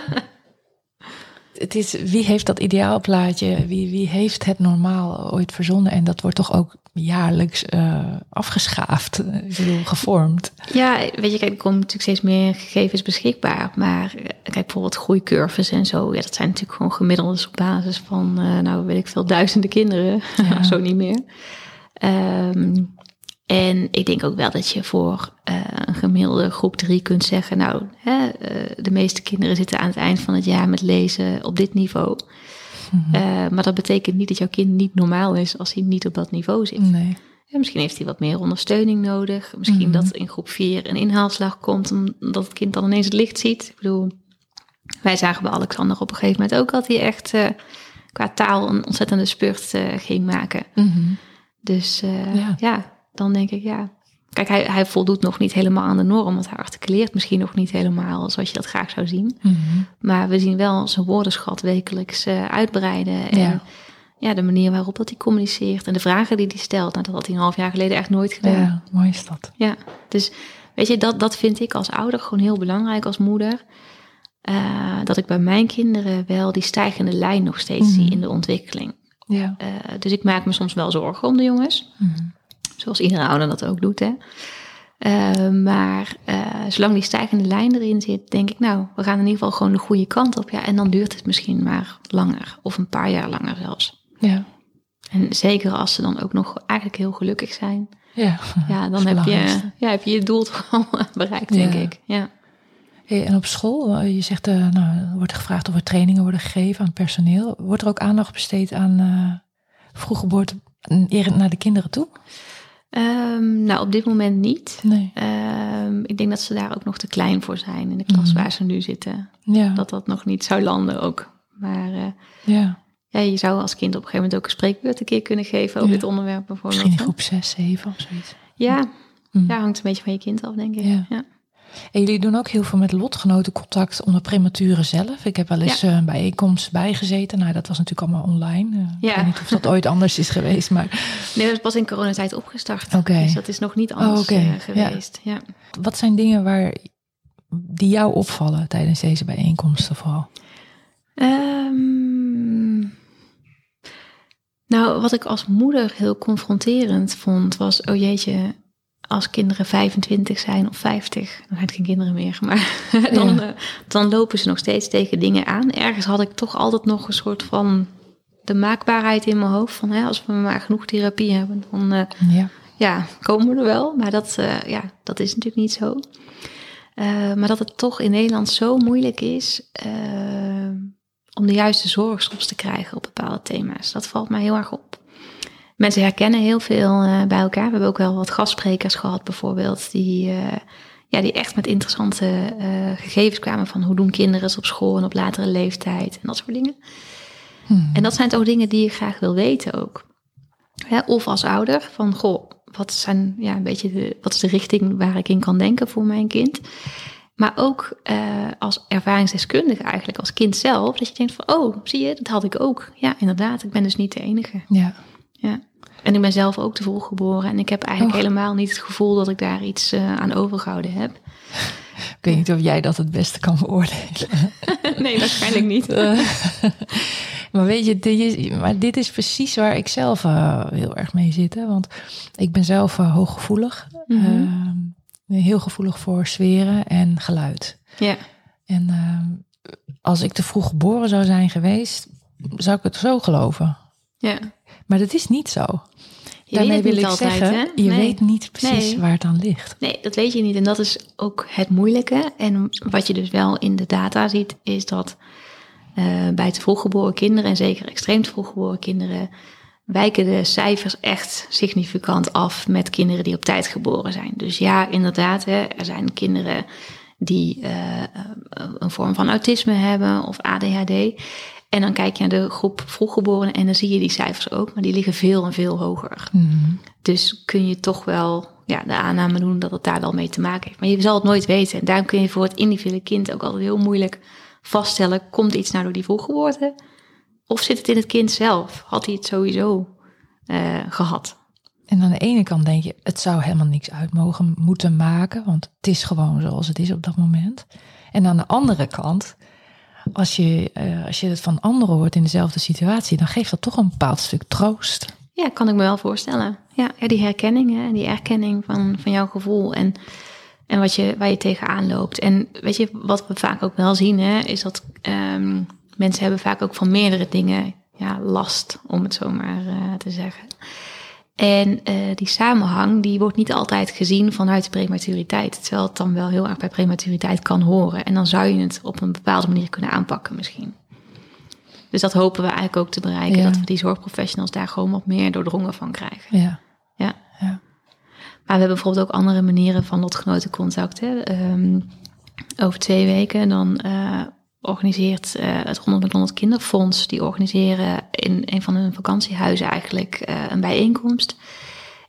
Het is, wie heeft dat ideaalplaatje? Wie, wie heeft het normaal ooit verzonnen? En dat wordt toch ook jaarlijks eh, afgeschaafd, eh, ik bedoel, gevormd. Ja, weet je, kijk, er komen natuurlijk steeds meer gegevens beschikbaar. Maar eh, kijk, bijvoorbeeld groeicurves en zo. Ja, dat zijn natuurlijk gewoon gemiddeldes op basis van, nou weet ik veel, duizenden kinderen. Ja. zo niet meer. Ehm, en ik denk ook wel dat je voor eh, een gemiddelde groep drie kunt zeggen... nou, hè, eh, de meeste kinderen zitten aan het eind van het jaar met lezen op dit niveau. Mhm. Eh, maar dat betekent niet dat jouw kind niet normaal is als hij niet op dat niveau zit. Nee. Ja, misschien heeft hij wat meer ondersteuning nodig. Misschien Mhm. dat in groep 4 een inhaalslag komt, omdat het kind dan ineens het licht ziet. Ik bedoel, wij zagen bij Alexander op een gegeven moment ook dat hij echt qua taal een ontzettende spurt ging maken. Mhm. Dus Ja. ja. Dan denk ik ja. Kijk, hij, hij voldoet nog niet helemaal aan de norm, want hij articuleert misschien nog niet helemaal zoals je dat graag zou zien. Mhm. Maar we zien wel zijn woordenschat wekelijks eh, uitbreiden. En Ja. ja. de manier waarop dat hij communiceert en de vragen die hij stelt. Nou, dat had hij een half jaar geleden echt nooit gedaan. Ja, mooi is dat. Ja, dus weet je, dat, dat vind ik als ouder gewoon heel belangrijk als moeder. Eh, dat ik bij mijn kinderen wel die stijgende lijn nog steeds Mhm. zie in de ontwikkeling. Ja. Eh, dus ik maak me soms wel zorgen om de jongens. Mhm. Zoals iedere ouder dat ook doet, hè. Eh, maar eh, zolang die stijgende lijn erin zit, denk ik, nou, we gaan in ieder geval gewoon de goede kant op. Ja, en dan duurt het misschien maar langer, of een paar jaar langer zelfs. Ja. En zeker als ze dan ook nog eigenlijk heel gelukkig zijn. Ja. Ja, dan heb je, ja, heb je je doel toch al bereikt, denk Ja. ik. Ja. Hey, en op school, eh, je zegt, eh, nou, er wordt gevraagd of er trainingen worden gegeven aan personeel. Wordt er ook aandacht besteed aan vroeggeboorte eer naar de kinderen toe? Ehm, nou, op dit moment niet. Nee. Ehm, ik denk dat ze daar ook nog te klein voor zijn in de klas Mhm. waar ze nu zitten. Ja. Dat dat nog niet zou landen ook. Maar eh, ja. ja, je zou als kind op een gegeven moment ook een spreekbeurt een keer kunnen geven over Ja. dit onderwerp bijvoorbeeld. Misschien in groep 6, 7 of zoiets. Ja, ja, hangt een beetje van je kind af, denk ik. Ja. Ja. En jullie doen ook heel veel met lotgenotencontact onder prematuren zelf. Ik heb wel eens Ja. eh, een bijeenkomst bijgezeten. Nou, dat was natuurlijk allemaal online. Eh, Ik Ja. weet niet of dat ooit anders is geweest, maar Nee, dat is pas in coronatijd opgestart. Oké. Dus dat is nog niet anders Oh, oké. eh, Ja. geweest. Ja. wat zijn dingen waar die jou opvallen tijdens deze bijeenkomsten vooral? Ehm, nou, wat ik als moeder heel confronterend vond, was: oh jeetje, als kinderen 25 zijn of 50, dan zijn het geen kinderen meer, maar dan, Ja. eh, dan lopen ze nog steeds tegen dingen aan. Ergens had ik toch altijd nog een soort van de maakbaarheid in mijn hoofd van: hè, als we maar genoeg therapie hebben, dan. eh, Ja. ja, komen we er wel. Maar dat, eh, ja, dat is natuurlijk niet zo. Maar dat het toch in Nederland zo moeilijk is om de juiste zorg soms te krijgen op bepaalde thema's. Dat valt mij heel erg op. Mensen herkennen heel veel eh, bij elkaar. We hebben ook wel wat gastsprekers gehad bijvoorbeeld. Die, eh, ja, die echt met interessante eh, gegevens kwamen van hoe doen kinderen het op school en op latere leeftijd en dat soort dingen. Hmm. En dat zijn toch dingen die je graag wil weten ook. Of als ouder, van goh, wat, zijn, ja, een beetje de, wat is de richting waar ik in kan denken voor mijn kind? Maar ook als ervaringsdeskundige eigenlijk, als kind zelf, dat je denkt van, oh, zie je, dat had ik ook. Ja, inderdaad, ik ben dus niet de enige. Ja. Ja. En ik ben zelf ook te vroeg geboren en ik heb eigenlijk Och. helemaal niet het gevoel dat ik daar iets eh, aan overgehouden heb. Ik weet niet of jij dat het beste kan beoordelen. nee, waarschijnlijk niet. Maar weet je, dit is, maar dit is precies waar ik zelf eh, heel erg mee zit. Hè? Want ik ben zelf eh, hooggevoelig. Mhm. Eh, heel gevoelig voor sferen en geluid. Ja, En eh, als ik te vroeg geboren zou zijn geweest, zou ik het zo geloven. ja. Maar dat is niet zo. Je Daarmee wil ik altijd, zeggen, hè? je Nee. weet niet precies Nee. waar het aan ligt. Nee, dat weet je niet. En dat is ook het moeilijke. En wat je dus wel in de data ziet, is dat eh, bij te vroeggeboren kinderen, en zeker extreem te vroeggeboren kinderen, wijken de cijfers echt significant af met kinderen die op tijd geboren zijn. Dus ja, inderdaad, hè, er zijn kinderen die eh, een vorm van autisme hebben of ADHD. En dan kijk je naar de groep vroeggeborenen en dan zie je die cijfers ook, maar die liggen veel en veel hoger. Mhm. Dus kun je toch wel ja, de aanname doen dat het daar wel mee te maken heeft. Maar je zal het nooit weten. En daarom kun je voor het individuele kind ook altijd heel moeilijk vaststellen... komt iets nou door die vroeggeboorte? Of zit het in het kind zelf? Had hij het sowieso eh, gehad? En aan de ene kant denk je, het zou helemaal niks uit mogen moeten maken, want het is gewoon zoals het is op dat moment. En aan de andere kant, als je, eh, als je het van anderen hoort in dezelfde situatie, dan geeft dat toch een bepaald stuk troost. Ja, kan ik me wel voorstellen. Ja, ja die herkenning hè, die erkenning van, van jouw gevoel en, en wat je, waar je tegenaan loopt. En weet je, wat we vaak ook wel zien, hè, is dat ehm, mensen hebben vaak ook van meerdere dingen ja, last, om het zo maar eh, te zeggen. En eh, die samenhang, die wordt niet altijd gezien vanuit de prematuriteit. Terwijl het dan wel heel erg bij prematuriteit kan horen. En dan zou je het op een bepaalde manier kunnen aanpakken misschien. Dus dat hopen we eigenlijk ook te bereiken. Ja. Dat we die zorgprofessionals daar gewoon wat meer doordrongen van krijgen. Ja, Ja. ja. Maar we hebben bijvoorbeeld ook andere manieren van lotgenotencontact. Hè. Ehm, over twee weken dan eh, organiseert eh, het 100 met 100 Kinderfonds... die organiseren in een van hun vakantiehuizen eigenlijk eh, een bijeenkomst.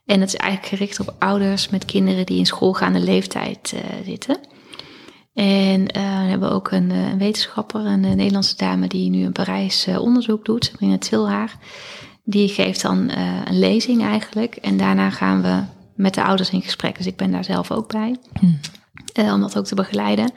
En het is eigenlijk gericht op ouders met kinderen die in schoolgaande leeftijd eh, zitten. En we hebben ook een, een wetenschapper, een, Nederlandse dame... die nu in Parijs onderzoek doet, Sabrina Tilhaar. Die geeft dan een lezing eigenlijk. En daarna gaan we met de ouders in gesprek. Dus ik ben daar zelf ook bij. Hm. eh, om dat ook te begeleiden.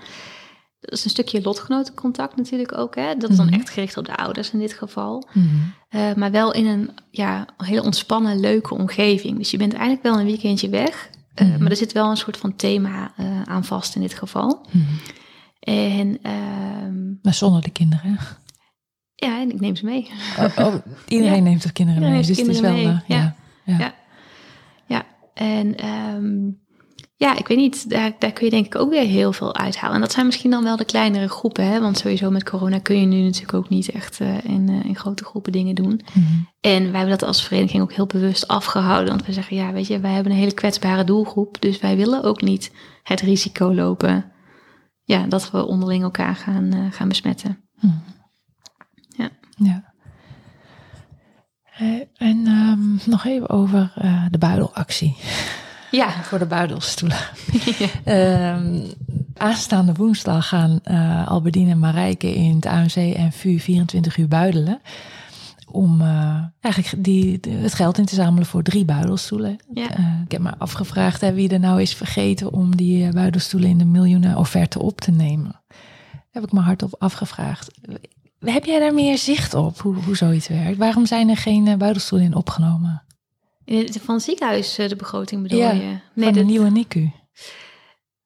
Dat is een stukje lotgenotencontact natuurlijk ook. Hè? Dat is dan Mhm. echt gericht op de ouders in dit geval. Mhm. Eh, maar wel in een ja, hele ontspannen, leuke omgeving. Dus je bent eigenlijk wel een weekendje weg. eh, Mhm. Maar er zit wel een soort van thema eh, aan vast in dit geval. En ehm, Maar zonder de kinderen. ja, en ik neem ze mee. Oh, oh, iedereen Ja. neemt de kinderen mee, dus het is wel... mee, ja. ja. Ja. En ehm, ja, ik weet niet, daar, daar kun je denk ik ook weer heel veel uithalen. En dat zijn misschien dan wel de kleinere groepen, hè? want sowieso met corona kun je nu natuurlijk ook niet echt eh, in, eh, in grote groepen dingen doen. Mhm. En wij hebben dat als vereniging ook heel bewust afgehouden, want we zeggen, ja, weet je, wij hebben een hele kwetsbare doelgroep, dus wij willen ook niet het risico lopen, ja, dat we onderling elkaar gaan, eh, gaan besmetten. Mhm. Ja. Ja. En ehm, nog even over de buidelactie. Ja, Voor de buidelstoelen. Ehm, Aanstaande woensdag gaan uh, Albedine en Marijke in het AMC en VU 24 uur buidelen. Om uh, eigenlijk die, het geld in te zamelen voor drie buidelstoelen. Ja. Uh, ik heb me afgevraagd hè, wie er nou is vergeten om die buidelstoelen in de miljoenen offerte op te nemen. Heb ik me hardop afgevraagd. Heb jij daar meer zicht op, hoe, hoe zoiets werkt? Waarom zijn er geen buidelstoelen in opgenomen? Van het ziekenhuis, de begroting bedoel ja, je? Nee, de nieuwe NICU.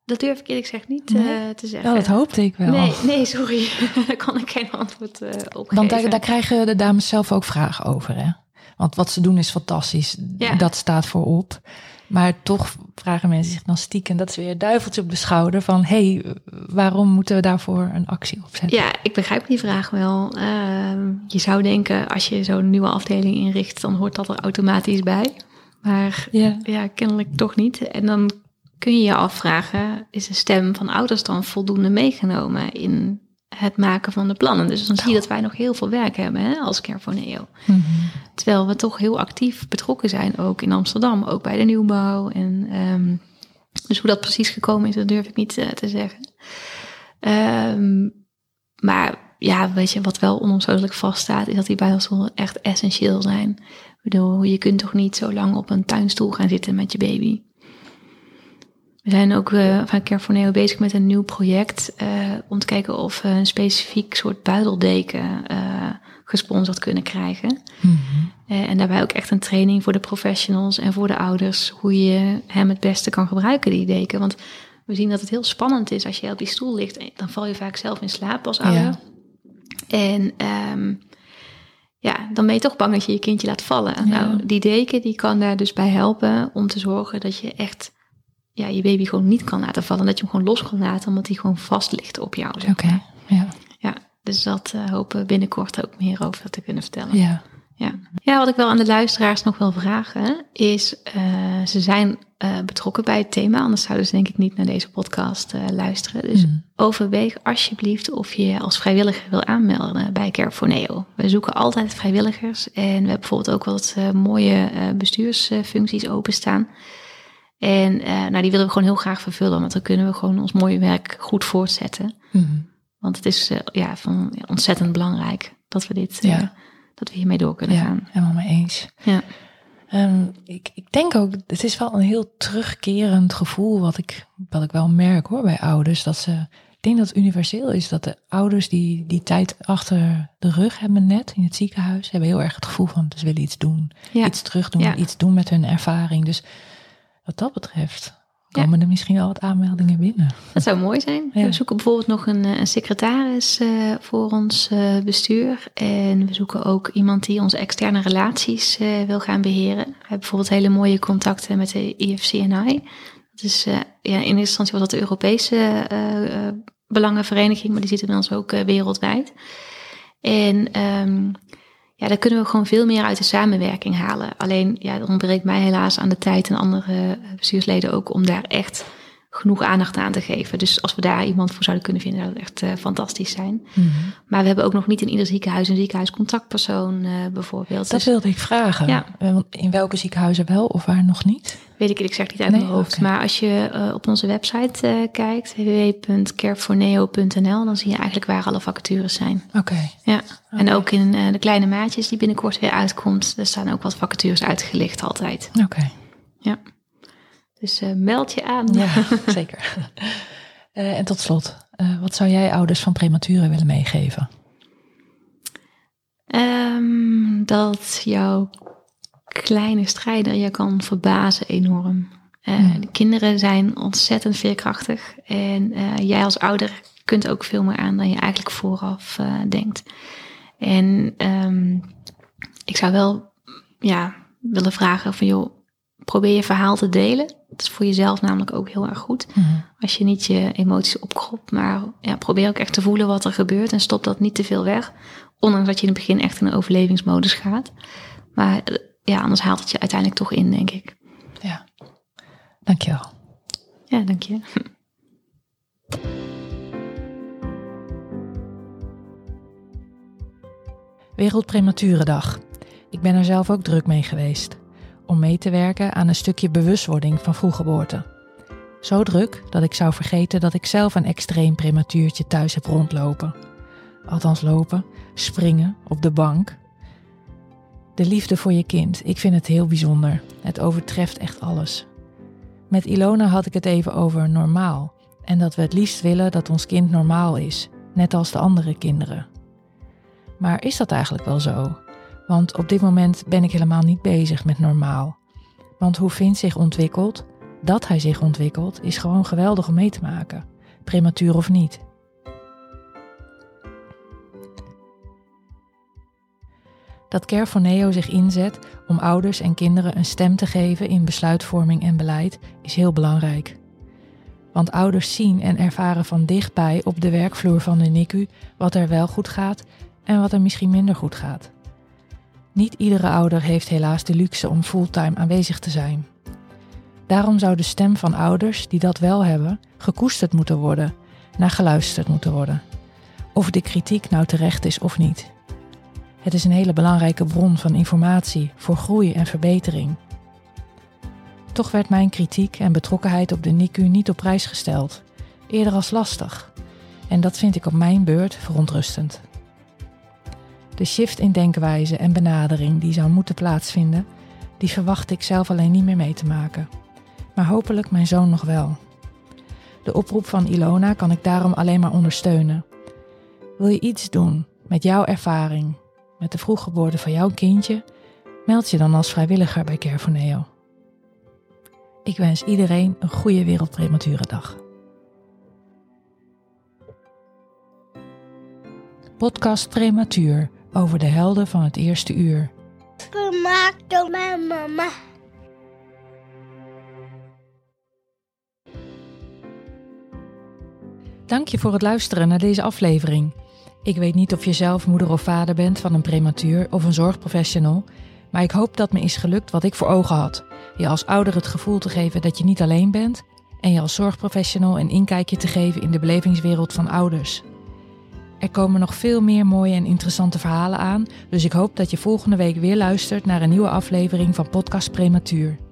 Dat durf ik eerlijk gezegd niet nee? uh, te zeggen. Oh, dat hoopte ik wel. Nee, nee sorry. daar kan ik geen antwoord uh, op Want daar, daar, krijgen de dames zelf ook vragen over. Hè? Want wat ze doen is fantastisch. Ja. Dat staat voorop. Maar toch vragen mensen zich dan stiekem... dat is weer duiveltje op de schouder van... hé, hey, waarom moeten we daarvoor een actie opzetten? Ja, ik begrijp die vraag wel. Uh, je zou denken, als je zo'n nieuwe afdeling inricht... dan hoort dat er automatisch bij. Maar ja, ja kennelijk toch niet. En dan kun je je afvragen, is de stem van ouders dan voldoende meegenomen in het maken van de plannen? Dus dan zie je dat wij nog heel veel werk hebben hè, als Care for Neo. Mm -hmm. Terwijl we toch heel actief betrokken zijn, ook in Amsterdam, ook bij de nieuwbouw. En, um, dus hoe dat precies gekomen is, dat durf ik niet uh, te zeggen. Um, maar ja, weet je, wat wel onomstotelijk vaststaat, is dat die buidelstoelen echt essentieel zijn. Ik bedoel, je kunt toch niet zo lang op een tuinstoel gaan zitten met je baby. We zijn ook uh, van Care for Neo bezig met een nieuw project uh, om te kijken of we een specifiek soort buideldeken uh, gesponsord kunnen krijgen. Mm -hmm. en daarbij ook echt een training voor de professionals en voor de ouders hoe je hem het beste kan gebruiken, die deken. Want we zien dat het heel spannend is als je op die stoel ligt. Dan val je vaak zelf in slaap als ouder. Ja. En um, ja, dan ben je toch bang dat je je kindje laat vallen. Ja. Nou, die deken die kan daar dus bij helpen om te zorgen dat je echt ja, je baby gewoon niet kan laten vallen. Dat je hem gewoon los kan laten, omdat hij gewoon vast ligt op jou. Oké, okay. ja. Ja, dus dat uh, hopen we binnenkort ook meer over te kunnen vertellen. Ja. Ja. ja, wat ik wel aan de luisteraars nog wil vragen, is uh, ze zijn uh, betrokken bij het thema, anders zouden ze denk ik niet naar deze podcast luisteren. Dus Mm. overweeg alsjeblieft of je je als vrijwilliger wil aanmelden bij Care for Neo. We zoeken altijd vrijwilligers en we hebben bijvoorbeeld ook wat mooie bestuursfuncties openstaan. En nou, die willen we gewoon heel graag vervullen, want dan kunnen we gewoon ons mooie werk goed voortzetten. Mm. Want het is ja, van, ja, ontzettend belangrijk dat we dit... Ja dat we hiermee door kunnen ja, gaan. helemaal mee eens. Ja. Um, ik, ik denk ook, het is wel een heel terugkerend gevoel wat ik, wat ik wel merk hoor bij ouders. Dat ze, ik denk dat het universeel is dat de ouders die die tijd achter de rug hebben net in het ziekenhuis, hebben heel erg het gevoel van ze willen iets doen. Iets terugdoen, iets doen met hun ervaring. Dus wat dat betreft komen er misschien wel wat aanmeldingen binnen. Dat zou mooi zijn. Ja. We zoeken bijvoorbeeld nog een, eh, een secretaris uh, voor ons uh, bestuur. En we zoeken ook iemand die onze externe relaties uh, wil gaan beheren. We hebben bijvoorbeeld hele mooie contacten met de IFCNI. Dat is ja, in eerste instantie was dat de Europese belangenvereniging, maar die zit inmiddels ook wereldwijd. En um, ja, daar kunnen we gewoon veel meer uit de samenwerking halen. Alleen, ja, dat ontbreekt mij helaas aan de tijd en andere bestuursleden ook om daar echt genoeg aandacht aan te geven. Dus als we daar iemand voor zouden kunnen vinden, zou dat echt uh, fantastisch zijn. Mm -hmm. Maar we hebben ook nog niet in ieder ziekenhuis een ziekenhuiscontactpersoon uh, bijvoorbeeld. Dat dus, wilde ik vragen. Ja. In welke ziekenhuizen wel of waar nog niet? Weet ik, ik zeg niet uit Nee, mijn hoofd. Maar als je uh, op onze website kijkt, www.careforneo.nl, dan zie je eigenlijk waar alle vacatures zijn. Oké. Okay. Ja, en ook in de kleine maatjes die binnenkort weer uitkomt, er staan ook wat vacatures uitgelicht altijd. Oké. Ja. Dus uh, meld je aan. Ja, zeker. Uh, en tot slot, uh, wat zou jij ouders van prematuren willen meegeven? Um, dat jouw kleine strijder je kan verbazen enorm. Hmm. De kinderen zijn ontzettend veerkrachtig. En jij als ouder kunt ook veel meer aan dan je eigenlijk vooraf denkt. En um, ik zou wel ja, willen vragen van joh, probeer je verhaal te delen. Dat is voor jezelf namelijk ook heel erg goed. Mm. Als je niet je emoties opkropt, maar ja, probeer ook echt te voelen wat er gebeurt en stop dat niet te veel weg. Ondanks dat je in het begin echt in een overlevingsmodus gaat. Maar ja, anders haalt het je uiteindelijk toch in, denk ik. Ja, dankjewel. Ja, dank je. Wereldprematurendag. Ik ben er zelf ook druk mee geweest om mee te werken aan een stukje bewustwording van vroeggeboorte. Zo druk dat ik zou vergeten dat ik zelf een extreem prematuurtje thuis heb rondlopen. Althans lopen, springen op de bank. De liefde voor je kind, ik vind het heel bijzonder. Het overtreft echt alles. Met Ilona had ik het even over normaal. En dat we het liefst willen dat ons kind normaal is, net als de andere kinderen. Maar is dat eigenlijk wel zo? Want op dit moment ben ik helemaal niet bezig met normaal. Want hoe Vint zich ontwikkelt, dat hij zich ontwikkelt, is gewoon geweldig om mee te maken, prematuur of niet. Dat Care zich inzet om ouders en kinderen een stem te geven in besluitvorming en beleid is heel belangrijk. Want ouders zien en ervaren van dichtbij op de werkvloer van de NICU wat er wel goed gaat en wat er misschien minder goed gaat. Niet iedere ouder heeft helaas de luxe om fulltime aanwezig te zijn. Daarom zou de stem van ouders die dat wel hebben, gekoesterd moeten worden, naar geluisterd moeten worden. Of de kritiek nou terecht is of niet. Het is een hele belangrijke bron van informatie voor groei en verbetering. Toch werd mijn kritiek en betrokkenheid op de NICU niet op prijs gesteld, eerder als lastig. En dat vind ik op mijn beurt verontrustend. De shift in denkwijze en benadering die zou moeten plaatsvinden, die verwacht ik zelf alleen niet meer mee te maken. Maar hopelijk mijn zoon nog wel. De oproep van Ilona kan ik daarom alleen maar ondersteunen. Wil je iets doen met jouw ervaring, met de vroeggeboorte van jouw kindje? Meld je dan als vrijwilliger bij Care Ik wens iedereen een goede Wereldpremature Dag. Podcast Prematuur over de helden van het eerste uur. Gemaakt door mijn mama. Dank je voor het luisteren naar deze aflevering. Ik weet niet of je zelf moeder of vader bent van een prematuur of een zorgprofessional, maar ik hoop dat me is gelukt wat ik voor ogen had. Je als ouder het gevoel te geven dat je niet alleen bent en je als zorgprofessional een inkijkje te geven in de belevingswereld van ouders. Er komen nog veel meer mooie en interessante verhalen aan, dus ik hoop dat je volgende week weer luistert naar een nieuwe aflevering van Podcast Prematuur.